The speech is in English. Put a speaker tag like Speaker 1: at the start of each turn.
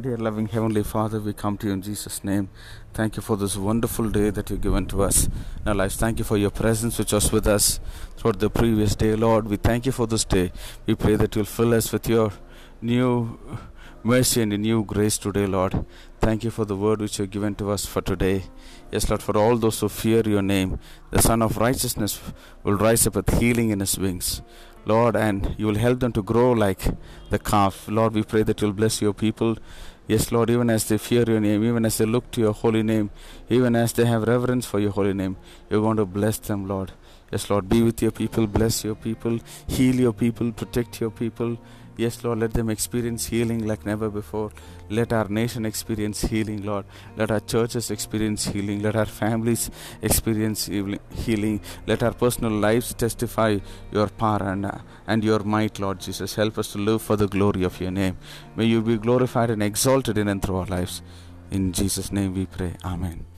Speaker 1: Dear loving Heavenly Father, we come to you in Jesus' name. Thank you for this wonderful day that you've given to us in our lives. Thank you for your presence which was with us throughout the previous day, Lord. We thank you for this day. We pray that you'll fill us with your new mercy and new grace today, Lord. Thank you for the word which you've given to us for today. Yes, Lord, for all those who fear your name, the Son of Righteousness will rise up with healing in his wings. Lord, and you will help them to grow like the calf. Lord, we pray that you'll bless your people. Yes, Lord, even as they fear your name, even as they look to your holy name, even as they have reverence for your holy name, you're going to bless them, Lord. Yes, Lord, be with your people, bless your people, heal your people, protect your people. Yes, Lord, let them experience healing like never before. Let our nation experience healing, Lord. Let our churches experience healing. Let our families experience healing. Let our personal lives testify your power and, and your might, Lord Jesus. Help us to live for the glory of your name. May you be glorified and exalted in and through our lives. In Jesus' name we pray. Amen.